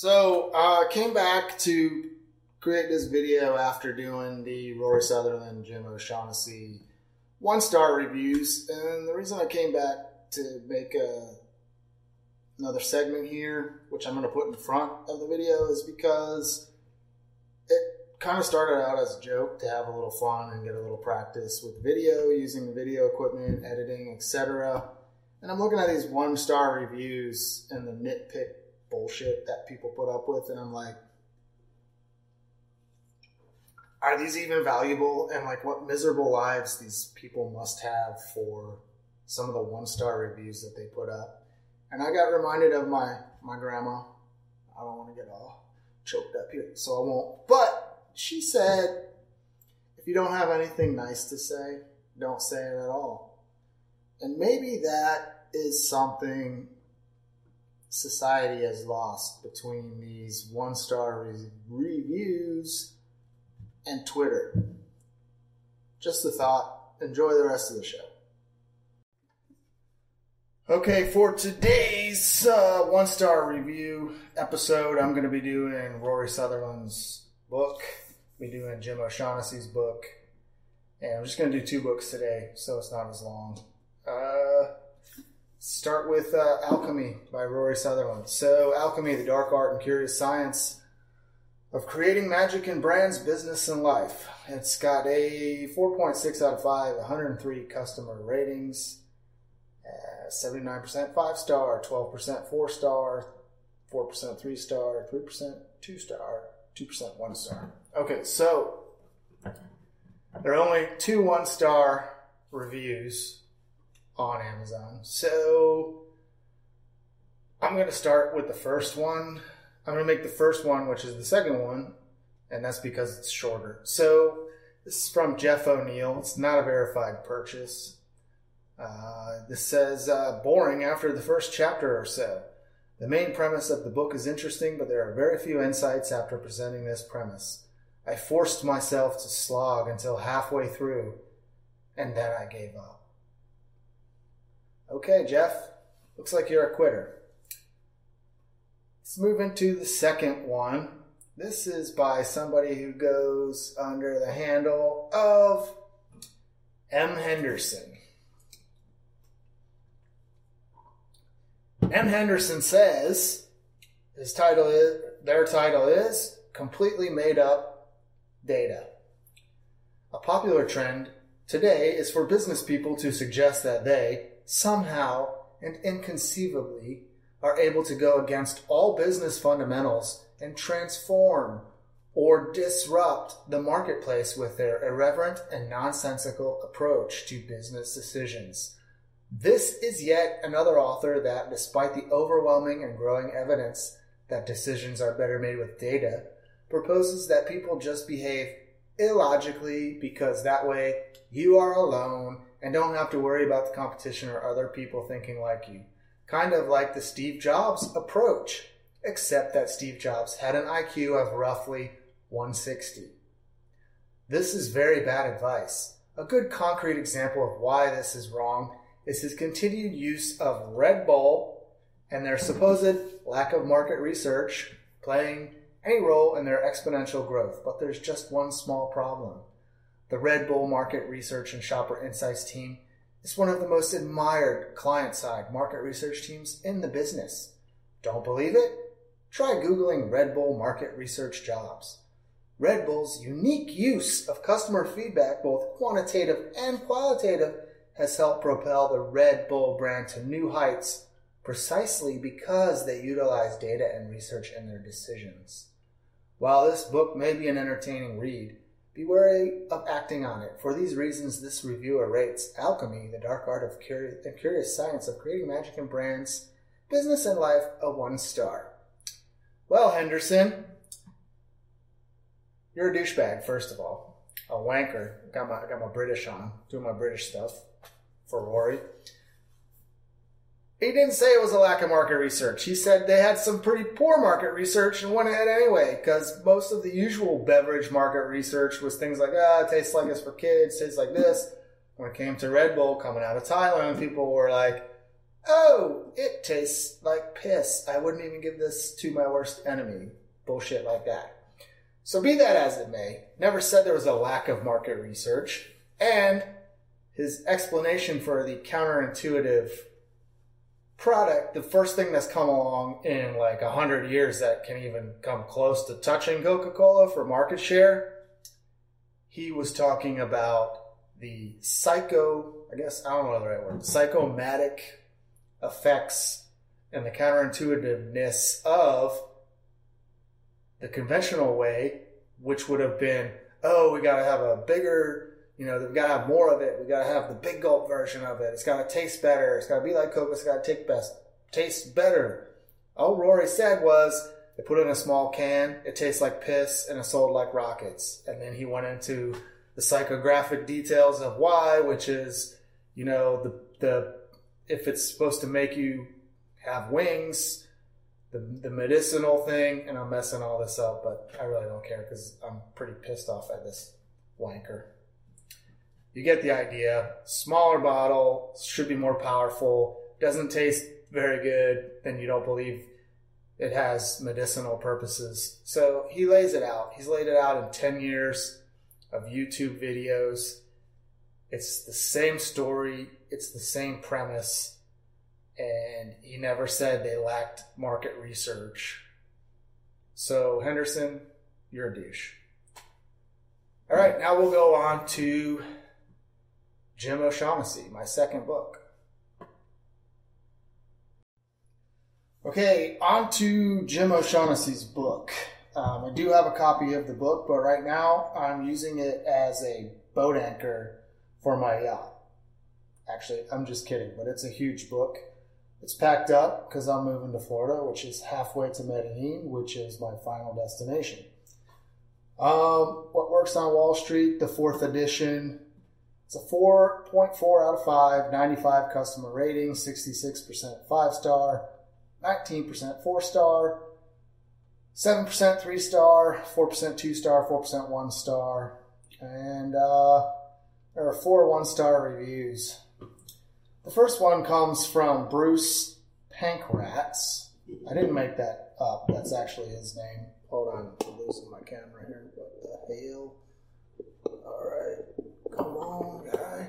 So I uh, came back to create this video after doing the Rory Sutherland, Jim O'Shaughnessy one star reviews. And the reason I came back to make a, another segment here, which I'm going to put in front of the video, is because it kind of started out as a joke to have a little fun and get a little practice with video, using the video equipment, editing, etc. And I'm looking at these one star reviews and the nitpick bullshit that people put up with, and I'm like, are these even valuable? And like, what miserable lives these people must have for some of the one star reviews that they put up. And I got reminded of my my grandma. I don't want to get all choked up here, so I won't. But she said, if you don't have anything nice to say, don't say it at all. And maybe that is something society has lost between these one star re- reviews and Twitter. Just a thought. Enjoy the rest of the show. Okay, for today's uh, one star review episode, I'm going to be doing Rory Sutherland's book, be doing Jim O'Shaughnessy's book, and I'm just going to do two books today, so it's not as long. Uh, start with uh, Alchemy by Rory Sutherland. So, Alchemy, the dark art and curious science of creating magic in brands, business, and life. It's got a 4.6 out of 5, 103 customer ratings. 79% five star, 12% four star, 4% three star, 3% two star, 2% one star. Okay, so there are only two one star reviews on Amazon. So I'm going to start with the first one. I'm going to make the first one, which is the second one, and that's because it's shorter. So this is from Jeff O'Neill. It's not a verified purchase. Uh, this says uh, boring after the first chapter or so. The main premise of the book is interesting, but there are very few insights after presenting this premise. I forced myself to slog until halfway through, and then I gave up. Okay, Jeff, looks like you're a quitter. Let's move into the second one. This is by somebody who goes under the handle of M. Henderson. M. Henderson says his title is their title is completely made up data. A popular trend today is for business people to suggest that they somehow and inconceivably are able to go against all business fundamentals and transform or disrupt the marketplace with their irreverent and nonsensical approach to business decisions. This is yet another author that, despite the overwhelming and growing evidence that decisions are better made with data, proposes that people just behave illogically because that way you are alone and don't have to worry about the competition or other people thinking like you. Kind of like the Steve Jobs approach, except that Steve Jobs had an IQ of roughly 160. This is very bad advice. A good concrete example of why this is wrong is his continued use of Red Bull and their supposed lack of market research playing any role in their exponential growth. But there's just one small problem. The Red Bull Market Research and Shopper Insights team is one of the most admired client side market research teams in the business. Don't believe it? Try Googling Red Bull Market Research Jobs. Red Bull's unique use of customer feedback, both quantitative and qualitative, has helped propel the Red Bull brand to new heights precisely because they utilize data and research in their decisions. While this book may be an entertaining read, be wary of acting on it. For these reasons, this reviewer rates Alchemy, the dark art of curious, and curious science of creating magic and brands, business, and life, a one star. Well, Henderson, you're a douchebag, first of all. A wanker. Got my, got my British on, doing my British stuff for Rory. He didn't say it was a lack of market research. He said they had some pretty poor market research and went ahead anyway, because most of the usual beverage market research was things like, ah, it tastes like this for kids, tastes like this. When it came to Red Bull coming out of Thailand, people were like, oh, it tastes like piss. I wouldn't even give this to my worst enemy. Bullshit like that. So be that as it may, never said there was a lack of market research, and his explanation for the counterintuitive product, the first thing that's come along in like a hundred years that can even come close to touching Coca-Cola for market share, he was talking about the psycho, I guess I don't know the right word, psychomatic effects and the counterintuitiveness of the conventional way, which would have been, oh, we got to have a bigger, you know, we've got to have more of it. We've got to have the big gulp version of it. It's got to taste better. It's got to be like Coke. It's got to take best, taste better. All Rory said was they put it in a small can. It tastes like piss and it sold like rockets. And then he went into the psychographic details of why, which is, you know, the the if it's supposed to make you have wings, the, the medicinal thing, and I'm messing all this up, but I really don't care because I'm pretty pissed off at this wanker. You get the idea. Smaller bottle, should be more powerful, doesn't taste very good, then you don't believe it has medicinal purposes. So he lays it out. He's laid it out in 10 years of YouTube videos. It's the same story, it's the same premise and he never said they lacked market research. So, Henderson, you're a douche. All right, now we'll go on to Jim O'Shaughnessy, my second book. Okay, on to Jim O'Shaughnessy's book. Um, I do have a copy of the book, but right now I'm using it as a boat anchor for my yacht. Actually, I'm just kidding, but it's a huge book. It's packed up because I'm moving to Florida, which is halfway to Medellin, which is my final destination. Um, what works on Wall Street, the fourth edition. It's a 4.4 out of 5, 95 customer rating, 66% 5 star, 19% 4 star, 7% 3 star, 4% 2 star, 4% 1 star, and uh, there are four 1 star reviews. The first one comes from Bruce Pankratz. I didn't make that up. That's actually his name. Hold on, I'm losing my camera here. What the hell? All right, come on, guy.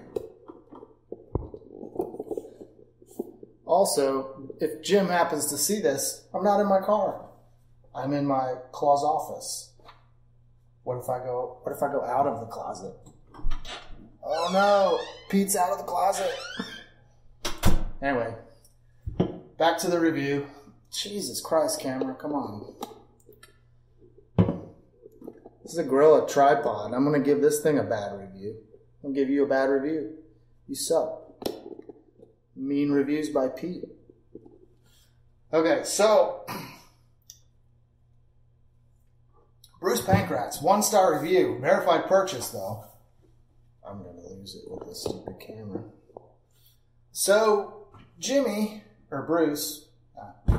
Also, if Jim happens to see this, I'm not in my car. I'm in my claw's office. What if I go? What if I go out of the closet? Oh no, Pete's out of the closet. Anyway, back to the review. Jesus Christ, camera, come on. This is a Gorilla tripod. I'm to give this thing a bad review. I'm give you a bad review. You suck. Mean reviews by Pete. Okay, so Bruce Pankratz, one star review, verified purchase though. I'm to lose it with this stupid camera. So Jimmy, or Bruce, uh,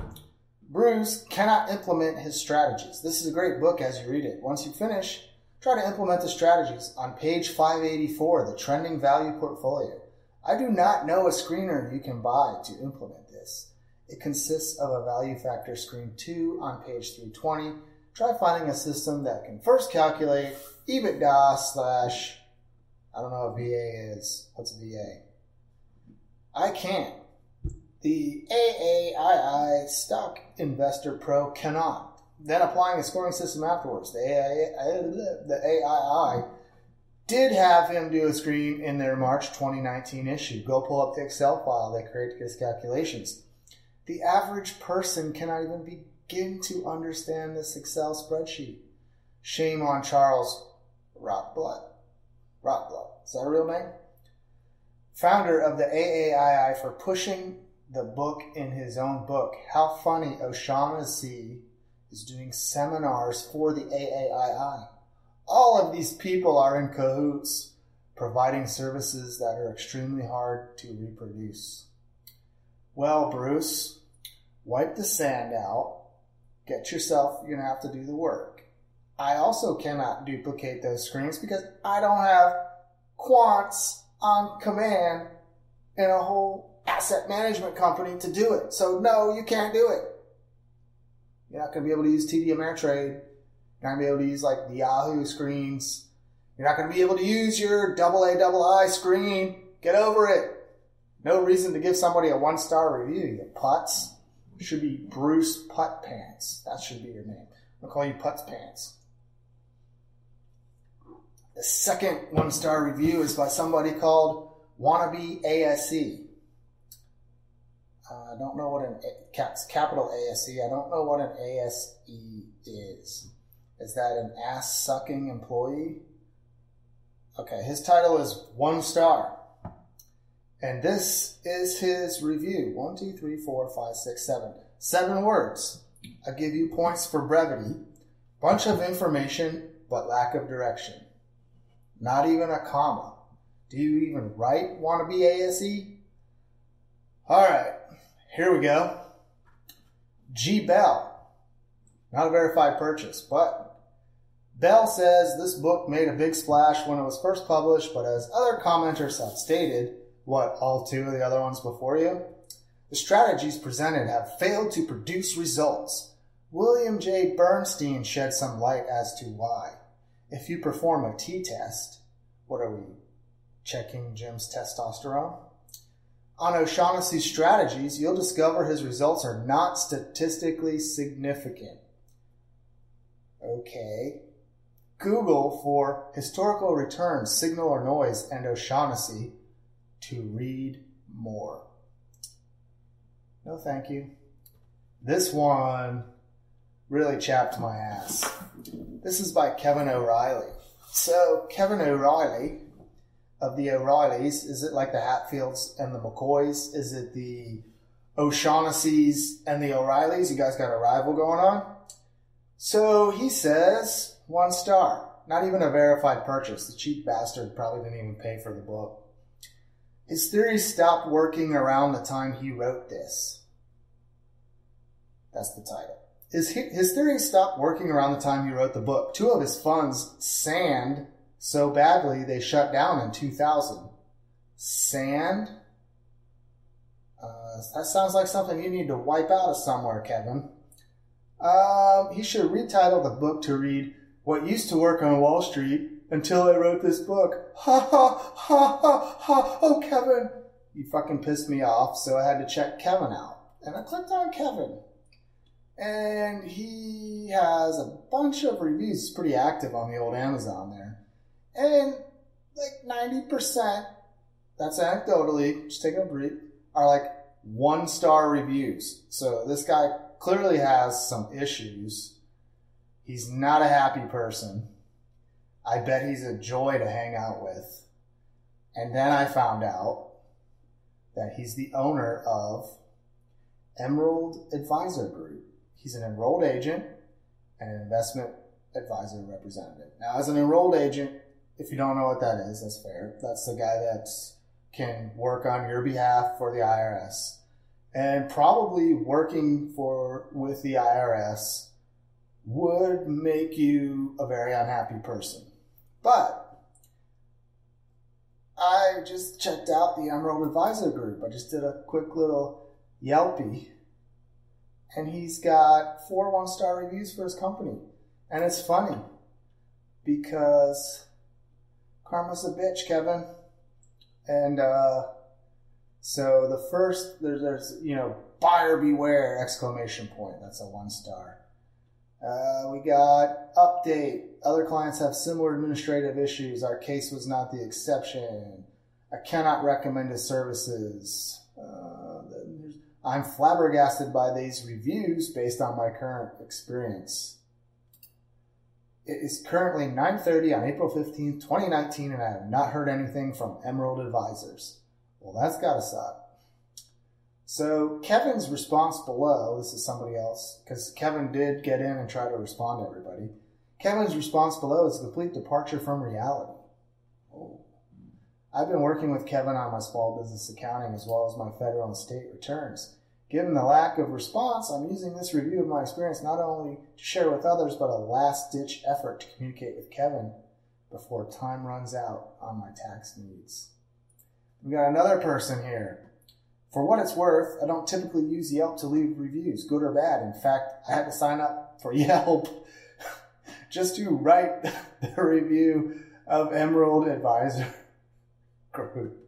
Bruce cannot implement his strategies. This is a great book as you read it. Once you finish, try to implement the strategies. On page 584, the trending value portfolio. I do not know a screener you can buy to implement this. It consists of a value factor screen 2 on page 320. Try finding a system that can first calculate EBITDA slash, I don't know what VA is. What's VA? I can't. The AAII Stock Investor Pro cannot. Then applying a scoring system afterwards. The AII, the AII did have him do a screen in their March 2019 issue. Go pull up the Excel file they created his calculations. The average person cannot even begin to understand this Excel spreadsheet. Shame on Charles Rotblut. Rotblut. Is that a real name? Founder of the AAII for pushing the book in his own book. How funny O'Shaughnessy is doing seminars for the AAII. All of these people are in cahoots, providing services that are extremely hard to reproduce. Well, Bruce, wipe the sand out. Get yourself, you're going to have to do the work. I also cannot duplicate those screens because I don't have quants on command in a whole asset management company to do it. So no, you can't do it. You're not going to be able to use TD Ameritrade. You're not going to be able to use like the Yahoo screens. You're not going to be able to use your double A double I screen. Get over it. No reason to give somebody a one star review, you putz. Should be Bruce Putt Pants. That should be your name. I'll call you Putz Pants. The second one star review is by somebody called Wannabe ASE. Uh, I don't know what an capital ASE. I don't know what an ASE is. Is that an ass sucking employee? Okay, his title is one star. And this is his review. One, two, three, four, five, six, seven. Seven words. I give you points for brevity. Bunch of information, but lack of direction. Not even a comma. Do you even write want to be ASE? All right, here we go. G Bell. Not a verified purchase, but Bell says this book made a big splash when it was first published, but as other commenters have stated, what, all two of the other ones before you? The strategies presented have failed to produce results. William J. Bernstein shed some light as to why. If you perform a T test, what are we checking Jim's testosterone? On O'Shaughnessy's strategies, you'll discover his results are not statistically significant. Okay, Google for historical returns, signal or noise, and O'Shaughnessy to read more. No, thank you. This one really chapped my ass. This is by Kevin O'Reilly. So, Kevin O'Reilly of the O'Reillys, is it like the Hatfields and the McCoys? Is it the O'Shaughnessy's and the O'Reillys? You guys got a rival going on? So he says, one star. Not even a verified purchase. The cheap bastard probably didn't even pay for the book. His theories stopped working around the time he wrote this. That's the title. His, his theories stopped working around the time he wrote the book. Two of his funds sand so badly they shut down in 2000. Sand? Uh, that sounds like something you need to wipe out of somewhere, Kevin. Um, he should retitle the book to read what used to work on Wall Street until I wrote this book. Ha ha ha ha ha. Oh, Kevin. You fucking pissed me off, so I had to check Kevin out. And I clicked on Kevin. And he has a bunch of reviews. He's pretty active on the old Amazon there. And like 90%, that's anecdotally, just take a brief, are like one star reviews. So this guy clearly has some issues He's not a happy person. I bet he's a joy to hang out with. And then I found out that he's the owner of Emerald Advisor Group. He's an enrolled agent and an investment advisor representative. Now, as an enrolled agent, if you don't know what that is, that's fair. That's the guy that can work on your behalf for the IRS and probably working for with the IRS would make you a very unhappy person. But I just checked out the Emerald Advisor Group. I just did a quick little Yelpy, and he's got four one star reviews for his company. And it's funny because karma's a bitch, Kevin. And uh, so the first there's, there's you know buyer beware exclamation point. That's a one star. Uh, we got update. Other clients have similar administrative issues. Our case was not the exception. I cannot recommend his services. Uh, I'm flabbergasted by these reviews based on my current experience. It is currently 9:30 on April 15, 2019, and I have not heard anything from Emerald Advisors. Well, that's gotta stop. So Kevin's response below, this is somebody else, because Kevin did get in and try to respond to everybody. Kevin's response below is a complete departure from reality. Oh. I've been working with Kevin on my small business accounting as well as my federal and state returns. Given the lack of response, I'm using this review of my experience not only to share with others, but a last ditch effort to communicate with Kevin before time runs out on my tax needs. We got another person here For what it's worth, I don't typically use Yelp to leave reviews, good or bad. In fact, I had to sign up for Yelp just to write the review of Emerald Advisor Group.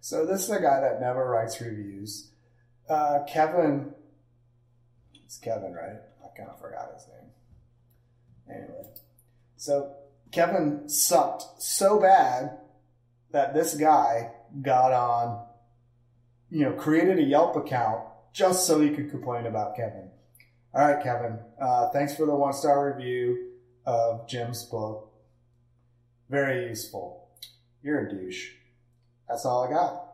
So this is a guy that never writes reviews. Uh, Kevin, it's Kevin, right? I kind of forgot his name. Anyway, so Kevin sucked so bad that this guy got on, you know, created a Yelp account just so he could complain about Kevin. All right, Kevin. Uh, thanks for the one star review of Jim's book. Very useful. You're a douche. That's all I got.